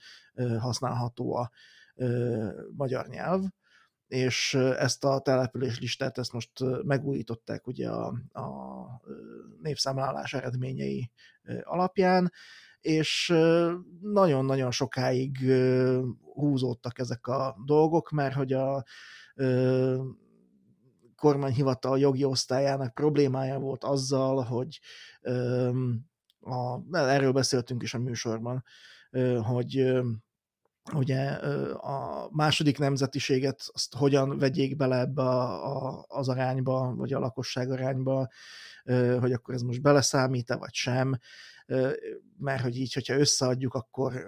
[SPEAKER 3] használható a magyar nyelv, és ezt a település listát, ezt most megújították ugye a, a népszámlálás eredményei alapján, és nagyon-nagyon sokáig húzódtak ezek a dolgok, mert hogy a kormányhivatal jogi osztályának problémája volt azzal, hogy a, erről beszéltünk is a műsorban, hogy ugye a második nemzetiséget azt hogyan vegyék bele ebbe a, a, az arányba, vagy a lakosság arányba, hogy akkor ez most beleszámít-e, vagy sem. Mert hogy így, hogyha összeadjuk, akkor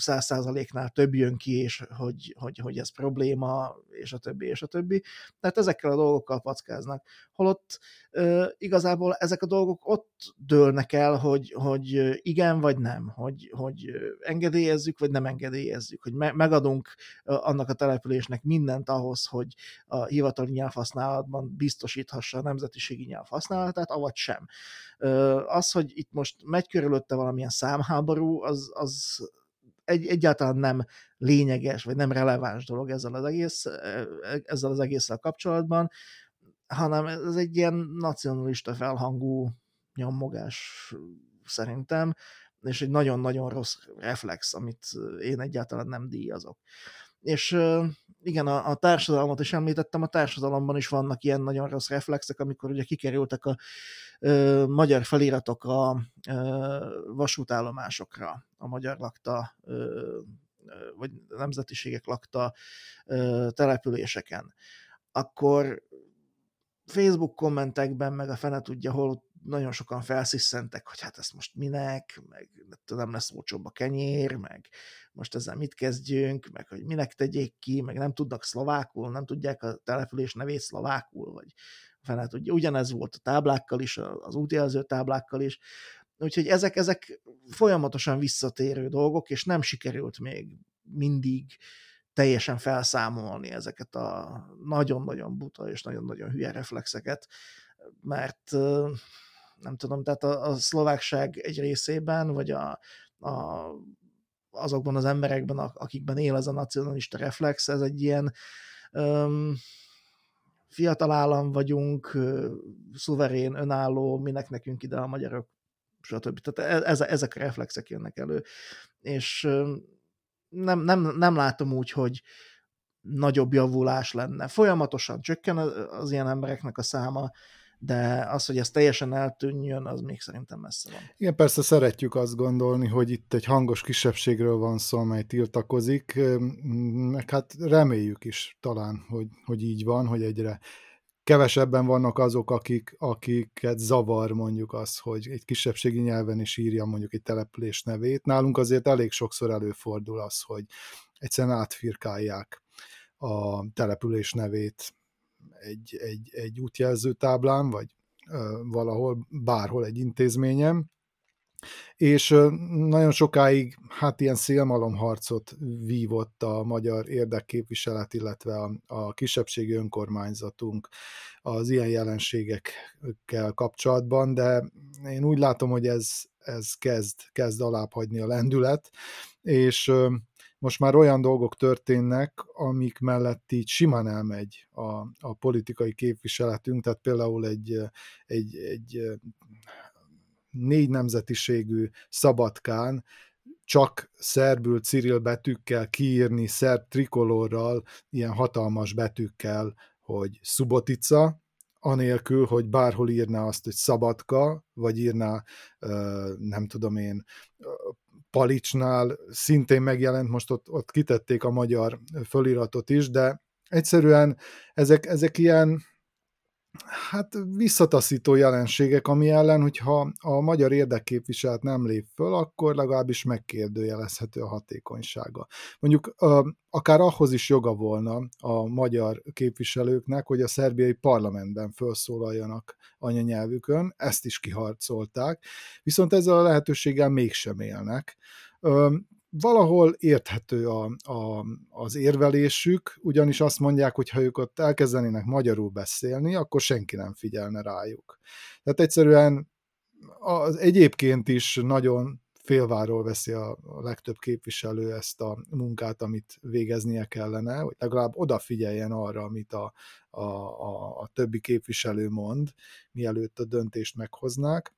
[SPEAKER 3] száz százaléknál több jön ki, és hogy, hogy, hogy ez probléma, és a többi, és a többi. Tehát ezekkel a dolgokkal packáznak. Holott igazából ezek a dolgok ott dőlnek el, hogy, hogy igen vagy nem, hogy, hogy engedélyezzük, vagy nem engedélyezzük, hogy megadunk annak a településnek mindent ahhoz, hogy a hivatali nyelvhasználatban biztosíthassa a nemzetiségi nyelv avagy sem. Az, hogy itt most megy körülötte valamilyen számháború, az, az egy, egyáltalán nem lényeges, vagy nem releváns dolog ezzel az, egész, ezzel az egésszel kapcsolatban, hanem ez egy ilyen nacionalista felhangú nyomogás szerintem, és egy nagyon-nagyon rossz reflex, amit én egyáltalán nem díjazok. És igen, a, a társadalmat is említettem, a társadalomban is vannak ilyen nagyon rossz reflexek, amikor ugye kikerültek a ö, magyar feliratok a ö, vasútállomásokra, a magyar lakta, ö, vagy nemzetiségek lakta ö, településeken, akkor Facebook kommentekben, meg a fene tudja, hol nagyon sokan felsziszentek, hogy hát ezt most minek, meg nem lesz olcsóbb a kenyér, meg most ezzel mit kezdjünk, meg hogy minek tegyék ki, meg nem tudnak szlovákul, nem tudják a település nevét szlovákul, vagy fene tudja. Ugyanez volt a táblákkal is, az útjelző táblákkal is, úgyhogy ezek, ezek folyamatosan visszatérő dolgok, és nem sikerült még mindig teljesen felszámolni ezeket a nagyon-nagyon buta és nagyon-nagyon hülye reflexeket, mert nem tudom, tehát a, a szlovákság egy részében, vagy a, a, azokban az emberekben, akikben él ez a nacionalista reflex, ez egy ilyen um, fiatal állam vagyunk, szuverén, önálló, minek nekünk ide a magyarok, stb. Tehát e, ez, ezek a reflexek jönnek elő, és nem, nem, nem látom úgy, hogy nagyobb javulás lenne. Folyamatosan csökken az ilyen embereknek a száma, de az, hogy ez teljesen eltűnjön, az még szerintem messze van.
[SPEAKER 1] Igen, persze szeretjük azt gondolni, hogy itt egy hangos kisebbségről van szó, amely tiltakozik, meg hát reméljük is talán, hogy, hogy így van, hogy egyre kevesebben vannak azok, akik, akiket zavar mondjuk az, hogy egy kisebbségi nyelven is írja mondjuk egy település nevét. Nálunk azért elég sokszor előfordul az, hogy egyszerűen átfirkálják a település nevét egy, egy, egy útjelző táblán, vagy valahol, bárhol egy intézményem, és nagyon sokáig hát ilyen szélmalomharcot vívott a magyar érdekképviselet, illetve a, a kisebbségi önkormányzatunk az ilyen jelenségekkel kapcsolatban, de én úgy látom, hogy ez, ez kezd, kezd alábbhagyni a lendület, és most már olyan dolgok történnek, amik mellett így simán elmegy a, a politikai képviseletünk, tehát például egy, egy, egy négy nemzetiségű szabadkán csak szerbül Cyril betűkkel kiírni, szerb trikolorral, ilyen hatalmas betűkkel, hogy Subotica, anélkül, hogy bárhol írná azt, hogy Szabadka, vagy írná, nem tudom én, Palicsnál szintén megjelent, most ott, ott kitették a magyar föliratot is, de egyszerűen ezek, ezek ilyen hát visszataszító jelenségek, ami ellen, hogyha a magyar érdekképviselet nem lép föl, akkor legalábbis megkérdőjelezhető a hatékonysága. Mondjuk akár ahhoz is joga volna a magyar képviselőknek, hogy a szerbiai parlamentben felszólaljanak anyanyelvükön, ezt is kiharcolták, viszont ezzel a lehetőséggel mégsem élnek valahol érthető a, a, az érvelésük, ugyanis azt mondják, hogy ha ők ott elkezdenének magyarul beszélni, akkor senki nem figyelne rájuk. Tehát egyszerűen az egyébként is nagyon félváról veszi a, legtöbb képviselő ezt a munkát, amit végeznie kellene, hogy legalább odafigyeljen arra, amit a, a, a, a többi képviselő mond, mielőtt a döntést meghoznák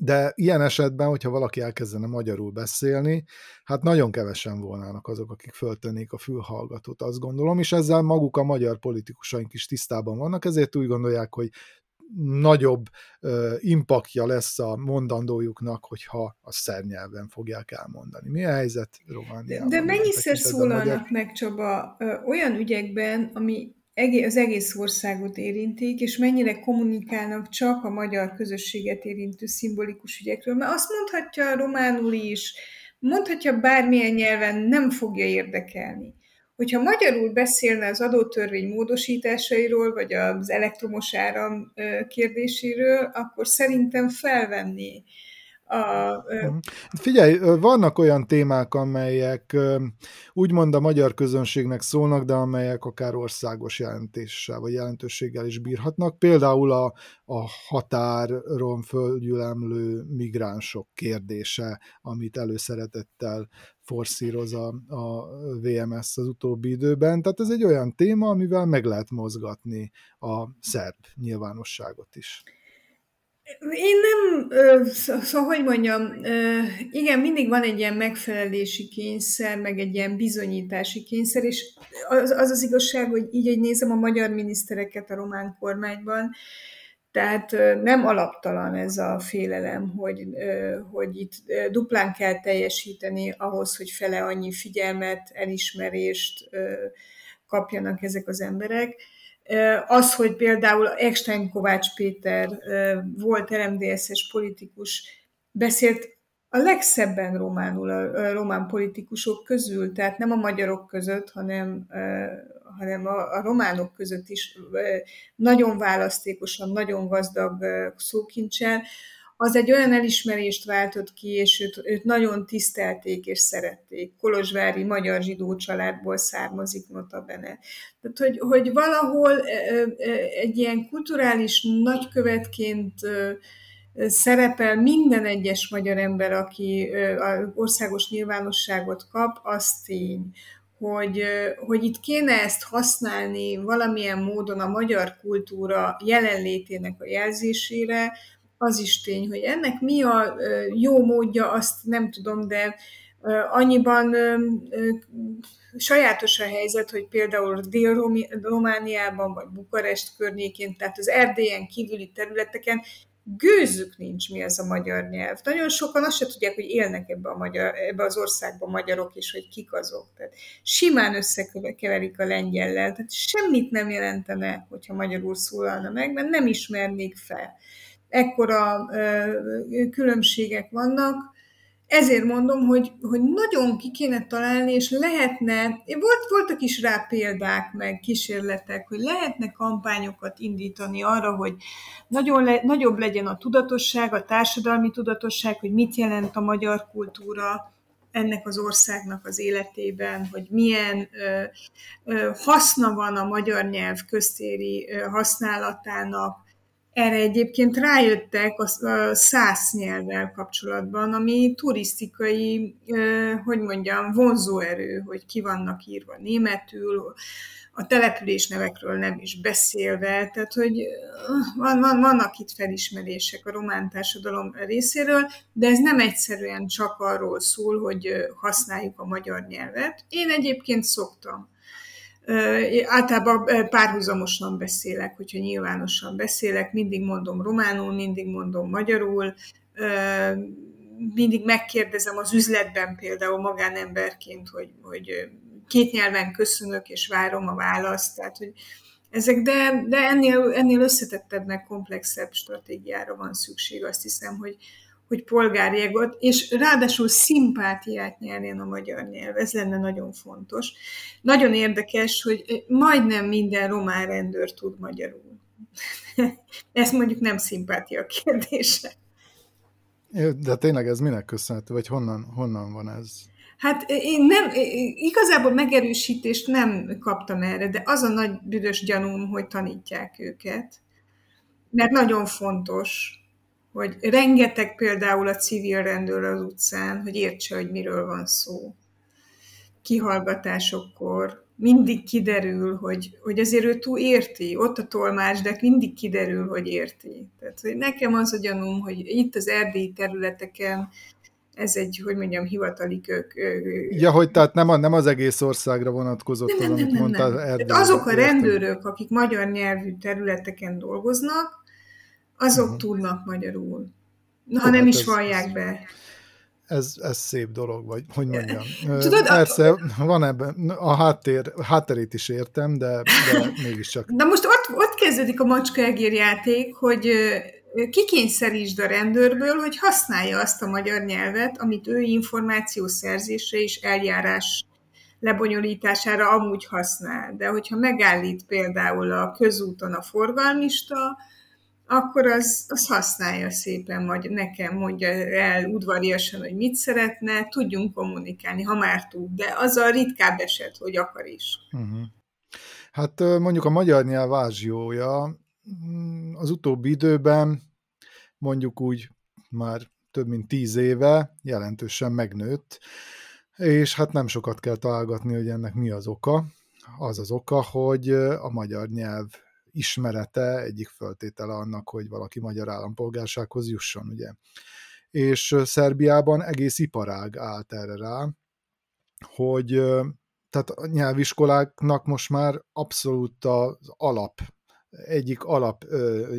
[SPEAKER 1] de ilyen esetben, hogyha valaki elkezdene magyarul beszélni, hát nagyon kevesen volnának azok, akik föltennék a fülhallgatót, azt gondolom, és ezzel maguk a magyar politikusaink is tisztában vannak, ezért úgy gondolják, hogy nagyobb uh, impaktja lesz a mondandójuknak, hogyha a szernyelven fogják elmondani. Mi a helyzet Romániában?
[SPEAKER 2] De mennyiszer szólalnak meg, Csaba, olyan ügyekben, ami az egész országot érintik, és mennyire kommunikálnak csak a magyar közösséget érintő szimbolikus ügyekről. Mert azt mondhatja románul is, mondhatja bármilyen nyelven, nem fogja érdekelni. Hogyha magyarul beszélne az adótörvény módosításairól, vagy az elektromos áram kérdéséről, akkor szerintem felvenné a,
[SPEAKER 1] mhm. Figyelj, vannak olyan témák, amelyek úgymond a magyar közönségnek szólnak, de amelyek akár országos jelentéssel vagy jelentőséggel is bírhatnak. Például a, a határon földgyülemlő migránsok kérdése, amit előszeretettel forszíroz a, a VMS az utóbbi időben. Tehát ez egy olyan téma, amivel meg lehet mozgatni a szerb nyilvánosságot is.
[SPEAKER 2] Én nem, szóval hogy mondjam, igen, mindig van egy ilyen megfelelési kényszer, meg egy ilyen bizonyítási kényszer, és az az, az igazság, hogy így, hogy nézem a magyar minisztereket a román kormányban, tehát nem alaptalan ez a félelem, hogy, hogy itt duplán kell teljesíteni ahhoz, hogy fele annyi figyelmet, elismerést kapjanak ezek az emberek az, hogy például Eckstein Kovács Péter volt RMDSZ-es politikus, beszélt a legszebben románul a román politikusok közül, tehát nem a magyarok között, hanem, hanem a románok között is nagyon választékosan, nagyon gazdag szókincsel, az egy olyan elismerést váltott ki, és őt, őt nagyon tisztelték és szerették. Kolozsvári magyar zsidó családból származik notabene. Tehát, hogy, hogy valahol egy ilyen kulturális nagykövetként szerepel minden egyes magyar ember, aki országos nyilvánosságot kap, az tény, hogy, hogy itt kéne ezt használni valamilyen módon a magyar kultúra jelenlétének a jelzésére, az is tény, hogy ennek mi a jó módja, azt nem tudom, de annyiban sajátos a helyzet, hogy például Dél-Romániában vagy Bukarest környékén, tehát az Erdélyen kívüli területeken gőzük nincs, mi az a magyar nyelv. Nagyon sokan azt se tudják, hogy élnek ebbe, a magyar, ebbe az országban magyarok, és hogy kik azok. Tehát simán összekeverik a lengyellel. Tehát semmit nem jelentene, hogyha magyarul szólalna meg, mert nem ismernék fel ekkora különbségek vannak, ezért mondom, hogy, hogy nagyon ki kéne találni, és lehetne, volt, voltak is rá példák, meg kísérletek, hogy lehetne kampányokat indítani arra, hogy nagyon le, nagyobb legyen a tudatosság, a társadalmi tudatosság, hogy mit jelent a magyar kultúra ennek az országnak az életében, hogy milyen ö, ö, haszna van a magyar nyelv köztéri ö, használatának, erre egyébként rájöttek a szász nyelvvel kapcsolatban, ami turisztikai, hogy mondjam, vonzóerő, hogy ki vannak írva németül, a település nevekről nem is beszélve, tehát hogy van, van, vannak itt felismerések a román társadalom részéről, de ez nem egyszerűen csak arról szól, hogy használjuk a magyar nyelvet. Én egyébként szoktam Általában párhuzamosan beszélek, hogyha nyilvánosan beszélek, mindig mondom románul, mindig mondom magyarul, mindig megkérdezem az üzletben például magánemberként, hogy, hogy két nyelven köszönök, és várom a választ. Tehát, hogy ezek, de, de ennél, ennél összetettebb, meg komplexebb stratégiára van szükség, azt hiszem, hogy, hogy polgárjegot, és ráadásul szimpátiát nyerjen a magyar nyelv, ez lenne nagyon fontos. Nagyon érdekes, hogy majdnem minden román rendőr tud magyarul. ez mondjuk nem szimpátia kérdése.
[SPEAKER 1] De tényleg ez minek köszönhető, vagy honnan, honnan van ez?
[SPEAKER 2] Hát én nem, igazából megerősítést nem kaptam erre, de az a nagy büdös gyanúm, hogy tanítják őket. Mert nagyon fontos, hogy rengeteg például a civil rendőr az utcán, hogy értse, hogy miről van szó. Kihallgatásokkor mindig kiderül, hogy, hogy azért ő túl érti, ott a tolmács, de mindig kiderül, hogy érti. Tehát hogy nekem az a gyanúm, hogy itt az erdélyi területeken ez egy, hogy mondjam, hivatali kök.
[SPEAKER 1] Ja, hogy tehát nem, a, nem az egész országra vonatkozott
[SPEAKER 2] nem,
[SPEAKER 1] az,
[SPEAKER 2] nem,
[SPEAKER 1] amit
[SPEAKER 2] nem,
[SPEAKER 1] mondtál.
[SPEAKER 2] Nem. Tehát azok a rendőrök, akik magyar nyelvű területeken dolgoznak, azok uh-huh. tudnak magyarul. Ha hát nem is vallják be.
[SPEAKER 1] Ez, ez szép dolog, vagy hogy mondjam. Tudod, Persze, a... van ebben, a háttér, hátterét is értem, de, de mégiscsak.
[SPEAKER 2] Na most ott, ott kezdődik a macska egér játék, hogy kikényszerítsd a rendőrből, hogy használja azt a magyar nyelvet, amit ő információszerzésre és eljárás lebonyolítására amúgy használ. De hogyha megállít például a közúton a forgalmista, akkor az, az használja szépen, vagy nekem mondja el udvariasan, hogy mit szeretne, tudjunk kommunikálni, ha már tud, de az a ritkább eset, hogy akar is. Uh-huh.
[SPEAKER 1] Hát mondjuk a magyar nyelv ázsiója mm, az utóbbi időben mondjuk úgy már több mint tíz éve jelentősen megnőtt, és hát nem sokat kell találgatni, hogy ennek mi az oka. Az az oka, hogy a magyar nyelv ismerete egyik föltétele annak, hogy valaki magyar állampolgársághoz jusson, ugye. És Szerbiában egész iparág állt erre rá, hogy tehát a nyelviskoláknak most már abszolút az alap, egyik alap ö,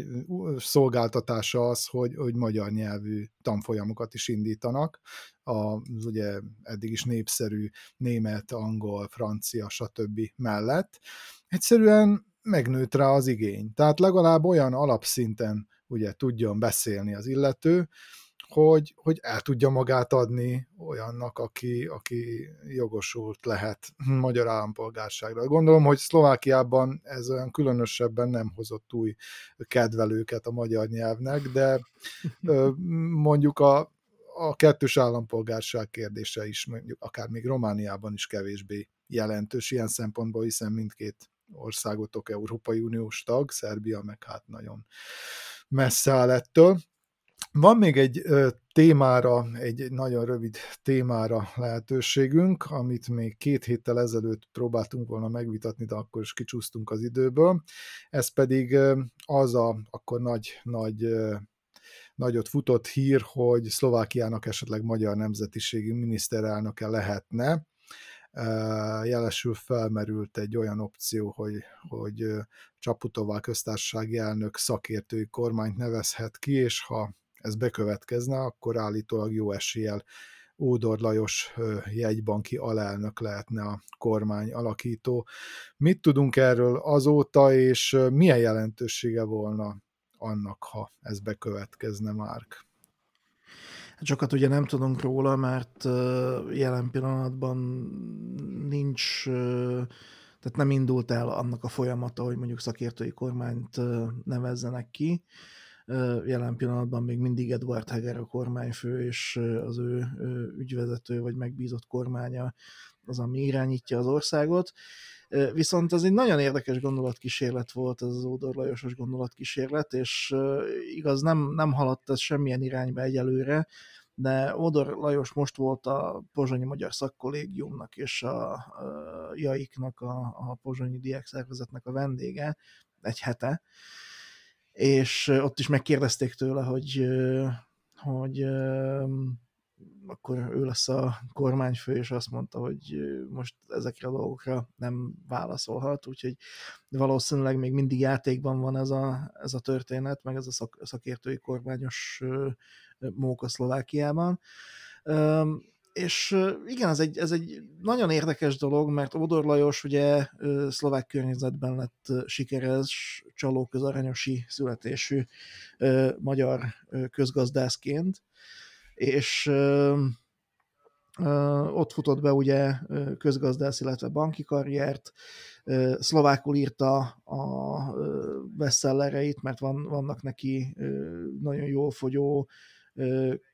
[SPEAKER 1] szolgáltatása az, hogy, hogy magyar nyelvű tanfolyamokat is indítanak, az ugye eddig is népszerű német, angol, francia, stb. mellett. Egyszerűen megnőtt rá az igény. Tehát legalább olyan alapszinten ugye tudjon beszélni az illető, hogy, hogy el tudja magát adni olyannak, aki, aki jogosult lehet magyar állampolgárságra. Gondolom, hogy Szlovákiában ez olyan különösebben nem hozott új kedvelőket a magyar nyelvnek, de mondjuk a, a kettős állampolgárság kérdése is, mondjuk akár még Romániában is kevésbé jelentős ilyen szempontból, hiszen mindkét országotok Európai Uniós tag, Szerbia meg hát nagyon messze áll ettől. Van még egy témára, egy nagyon rövid témára lehetőségünk, amit még két héttel ezelőtt próbáltunk volna megvitatni, de akkor is kicsúsztunk az időből. Ez pedig az a akkor nagy, nagy nagyot futott hír, hogy Szlovákiának esetleg magyar nemzetiségű miniszterelnöke lehetne jelesül felmerült egy olyan opció, hogy, hogy Csaputová köztársasági elnök szakértői kormányt nevezhet ki, és ha ez bekövetkezne, akkor állítólag jó eséllyel Ódor Lajos jegybanki alelnök lehetne a kormány alakító. Mit tudunk erről azóta, és milyen jelentősége volna annak, ha ez bekövetkezne, Márk?
[SPEAKER 3] Sokat ugye nem tudunk róla, mert jelen pillanatban nincs, tehát nem indult el annak a folyamata, hogy mondjuk szakértői kormányt nevezzenek ki. Jelen pillanatban még mindig Edward Heger a kormányfő, és az ő ügyvezető vagy megbízott kormánya az, ami irányítja az országot. Viszont ez egy nagyon érdekes gondolatkísérlet volt, ez az Ódor Lajosos gondolatkísérlet, és igaz, nem, nem haladt ez semmilyen irányba egyelőre, de Ódor Lajos most volt a Pozsonyi Magyar Szakkollégiumnak és a, a Jaiknak, a, a Pozsonyi Diák Szervezetnek a vendége egy hete, és ott is megkérdezték tőle, hogy, hogy akkor ő lesz a kormányfő, és azt mondta, hogy most ezekre a dolgokra nem válaszolhat, úgyhogy valószínűleg még mindig játékban van ez a, ez a történet, meg ez a szak, szakértői kormányos móka Szlovákiában. és igen, ez egy, ez egy nagyon érdekes dolog, mert Odor Lajos ugye szlovák környezetben lett sikeres, csalóközaranyosi születésű magyar közgazdászként, és ott futott be ugye közgazdász, illetve banki karriert, szlovákul írta a bestsellereit, mert van, vannak neki nagyon jól fogyó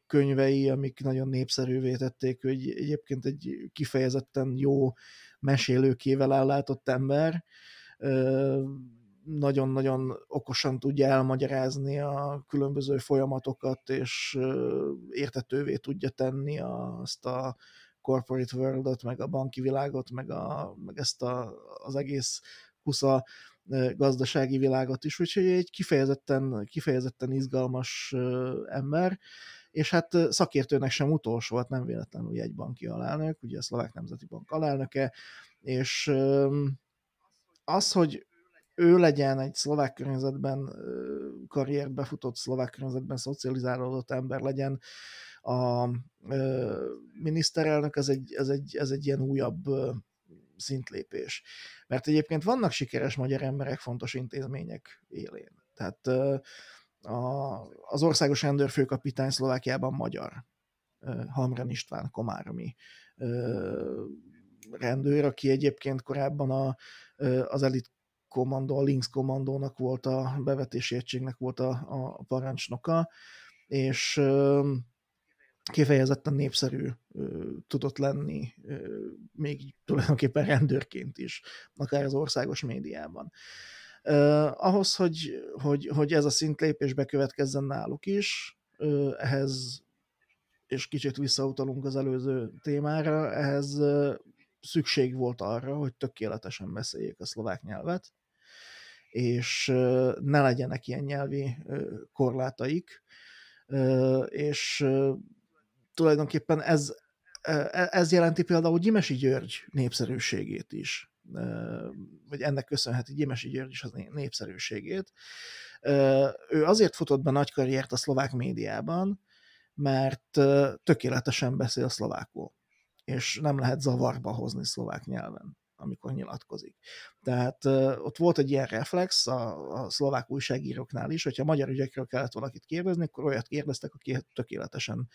[SPEAKER 3] könyvei, amik nagyon népszerűvé tették, hogy egyébként egy kifejezetten jó mesélőkével ellátott ember, nagyon-nagyon okosan tudja elmagyarázni a különböző folyamatokat, és értetővé tudja tenni azt a corporate world meg a banki világot, meg, a, meg ezt a, az egész kusza gazdasági világot is, úgyhogy egy kifejezetten, kifejezetten izgalmas ember, és hát szakértőnek sem utolsó volt, nem véletlenül egy banki alelnök, ugye a Szlovák Nemzeti Bank alelnöke, és az, hogy ő legyen egy szlovák környezetben karriert befutott, szlovák környezetben szocializálódott ember legyen, a miniszterelnök, ez egy, ez egy, ez egy ilyen újabb szintlépés. Mert egyébként vannak sikeres magyar emberek fontos intézmények élén. Tehát a, az országos rendőrfőkapitány Szlovákiában magyar, Hamren István Komáromi rendőr, aki egyébként korábban a, az elit kommandó, a Lynx kommandónak volt a bevetési egységnek volt a, a parancsnoka, és kifejezetten népszerű tudott lenni, még tulajdonképpen rendőrként is, akár az országos médiában. Uh, ahhoz, hogy, hogy, hogy ez a szintlépés bekövetkezzen náluk is, ehhez, és kicsit visszautalunk az előző témára, ehhez szükség volt arra, hogy tökéletesen beszéljék a szlovák nyelvet, és ne legyenek ilyen nyelvi korlátaik, és tulajdonképpen ez, uh, ez jelenti például Gyimesi György népszerűségét is. Vagy ennek köszönheti Gyimesi György is az népszerűségét. Ő azért futott be nagy karriert a szlovák médiában, mert tökéletesen beszél szlovákul, és nem lehet zavarba hozni szlovák nyelven amikor nyilatkozik. Tehát ott volt egy ilyen reflex a, a szlovák újságíróknál is, hogyha magyar ügyekről kellett valakit kérdezni, akkor olyat kérdeztek, aki tökéletesen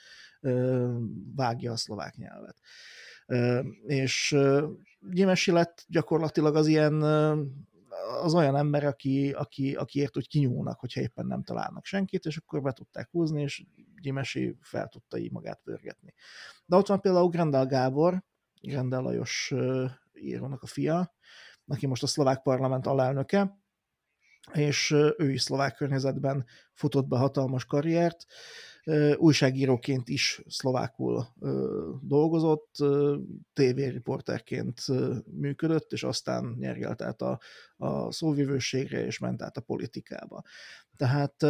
[SPEAKER 3] vágja a szlovák nyelvet és Gyimesi lett gyakorlatilag az ilyen az olyan ember, aki, aki, akiért úgy kinyúlnak, hogyha éppen nem találnak senkit, és akkor be tudták húzni, és Gyimesi fel tudta így magát pörgetni. De ott van például Grendel Gábor, Grendel Lajos írónak a fia, aki most a szlovák parlament alelnöke, és ő is szlovák környezetben futott be hatalmas karriert, újságíróként is szlovákul dolgozott, tévériporterként működött, és aztán nyergelt át a, a szóvivőségre, és ment át a politikába. Tehát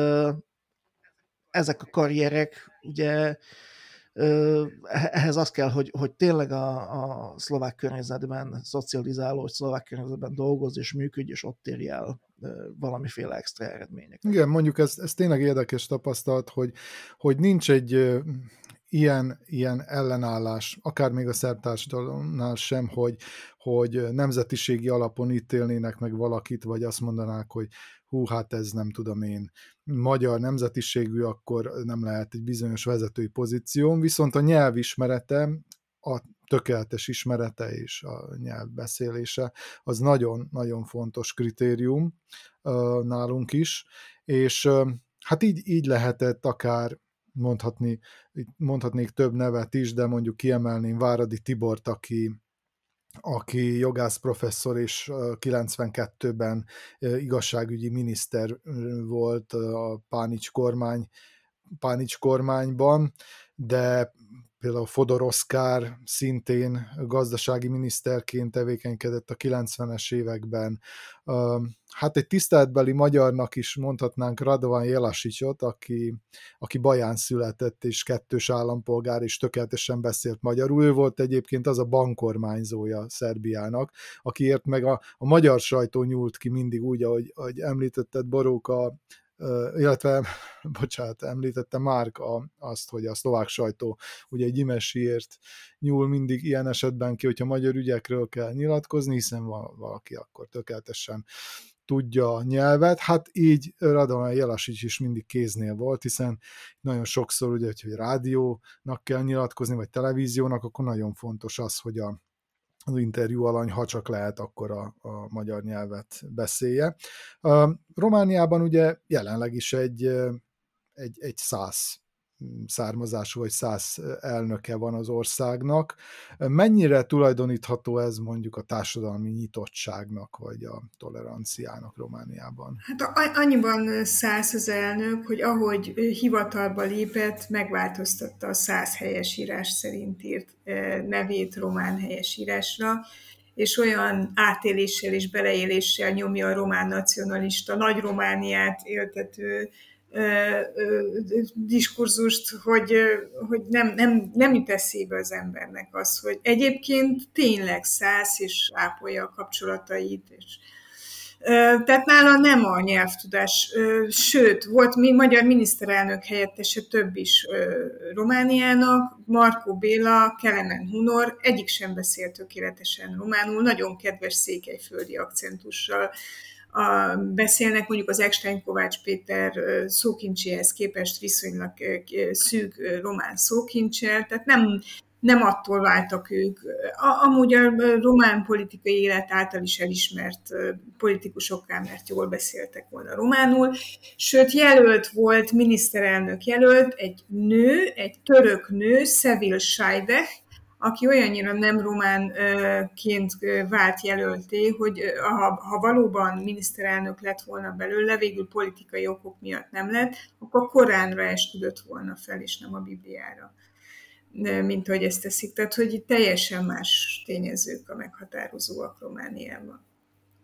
[SPEAKER 3] ezek a karrierek ugye ehhez az kell, hogy, hogy tényleg a, a szlovák környezetben szocializáló, hogy szlovák környezetben dolgoz és működj, és ott érj el valamiféle extra eredmények.
[SPEAKER 1] Igen, mondjuk ez, ez tényleg érdekes tapasztalat, hogy, hogy nincs egy ilyen, ilyen ellenállás, akár még a szerb sem, hogy, hogy nemzetiségi alapon ítélnének meg valakit, vagy azt mondanák, hogy hú, hát ez nem tudom én, magyar nemzetiségű, akkor nem lehet egy bizonyos vezetői pozíció, viszont a nyelvismerete, a tökéletes ismerete és a nyelvbeszélése, az nagyon-nagyon fontos kritérium nálunk is, és hát így, így lehetett akár mondhatni, mondhatnék több nevet is, de mondjuk kiemelném Váradi Tibort, aki, aki jogász professzor és 92-ben igazságügyi miniszter volt a Pánics kormány, Pánics kormányban, de például Fodor Oszkár szintén gazdasági miniszterként tevékenykedett a 90-es években. Hát egy tiszteletbeli magyarnak is mondhatnánk Radovan Jelasicsot, aki, aki Baján született, és kettős állampolgár, és tökéletesen beszélt magyarul. Ő volt egyébként az a bankormányzója Szerbiának, akiért meg a, a magyar sajtó nyúlt ki mindig úgy, ahogy, ahogy említetted, Boróka illetve, bocsánat, említette Márk a, azt, hogy a szlovák sajtó ugye egy imesiért nyúl mindig ilyen esetben ki, hogyha magyar ügyekről kell nyilatkozni, hiszen valaki akkor tökéletesen tudja a nyelvet, hát így Radovan Jelasics is mindig kéznél volt, hiszen nagyon sokszor ugye, hogy rádiónak kell nyilatkozni, vagy televíziónak, akkor nagyon fontos az, hogy a, az interjú alany, ha csak lehet, akkor a, a magyar nyelvet beszélje. Romániában ugye jelenleg is egy, egy, egy száz származású vagy száz elnöke van az országnak. Mennyire tulajdonítható ez mondjuk a társadalmi nyitottságnak, vagy a toleranciának Romániában?
[SPEAKER 2] Hát annyiban száz az elnök, hogy ahogy hivatalba lépett, megváltoztatta a száz helyesírás szerint írt nevét román helyesírásra, és olyan átéléssel és beleéléssel nyomja a román nacionalista, nagy Romániát éltető diskurzust, hogy, hogy nem, nem, nem jut eszébe az embernek az, hogy egyébként tényleg száz és ápolja a kapcsolatait, és tehát nála nem a nyelvtudás, sőt, volt mi magyar miniszterelnök helyettese több is Romániának, Markó Béla, Kelemen Hunor, egyik sem beszélt tökéletesen románul, nagyon kedves székelyföldi akcentussal a, beszélnek, mondjuk az Eckstein Kovács Péter szókincséhez képest viszonylag szűk román szókincsel, tehát nem, nem attól váltak ők. Amúgy a román politikai élet által is elismert politikusokká, mert jól beszéltek volna románul. Sőt, jelölt volt, miniszterelnök jelölt, egy nő, egy török nő, Sevil Sajdeh, aki olyannyira nem románként vált jelölté, hogy ha, ha valóban miniszterelnök lett volna belőle, végül politikai okok miatt nem lett, akkor Koránra esküdött volna fel, és nem a Bibliára mint ahogy ezt teszik. Tehát, hogy teljesen más tényezők a meghatározóak Romániában.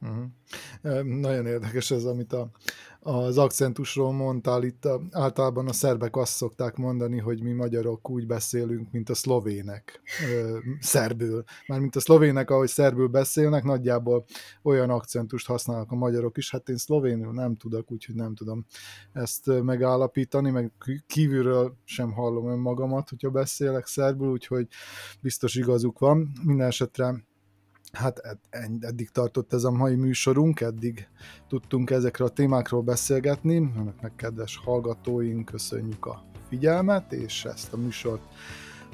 [SPEAKER 1] Uh-huh. Nagyon érdekes ez, amit a, az akcentusról mondtál, itt a, általában a szerbek azt szokták mondani, hogy mi magyarok úgy beszélünk, mint a szlovének ö, szerbül. Mármint a szlovének, ahogy szerbül beszélnek, nagyjából olyan akcentust használnak a magyarok is. Hát én szlovénül nem tudok, úgyhogy nem tudom ezt megállapítani, meg kívülről sem hallom önmagamat, hogyha beszélek szerbül, úgyhogy biztos igazuk van. Minden esetre hát eddig tartott ez a mai műsorunk, eddig tudtunk ezekről a témákról beszélgetni. Önöknek kedves hallgatóink, köszönjük a figyelmet, és ezt a műsort,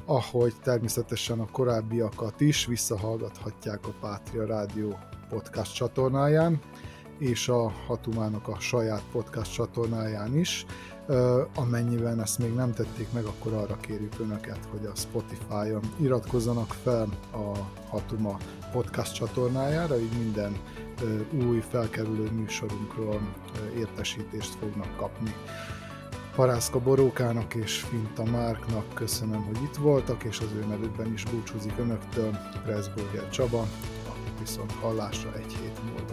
[SPEAKER 1] ahogy természetesen a korábbiakat is visszahallgathatják a Pátria Rádió podcast csatornáján, és a Hatumának a saját podcast csatornáján is. Amennyiben ezt még nem tették meg, akkor arra kérjük Önöket, hogy a Spotify-on iratkozzanak fel a Hatuma podcast csatornájára, így minden új felkerülő műsorunkról értesítést fognak kapni. Parászka Borókának és Finta Márknak köszönöm, hogy itt voltak, és az ő nevükben is búcsúzik Önöktől Pressburger Csaba, viszont hallásra egy hét múlva.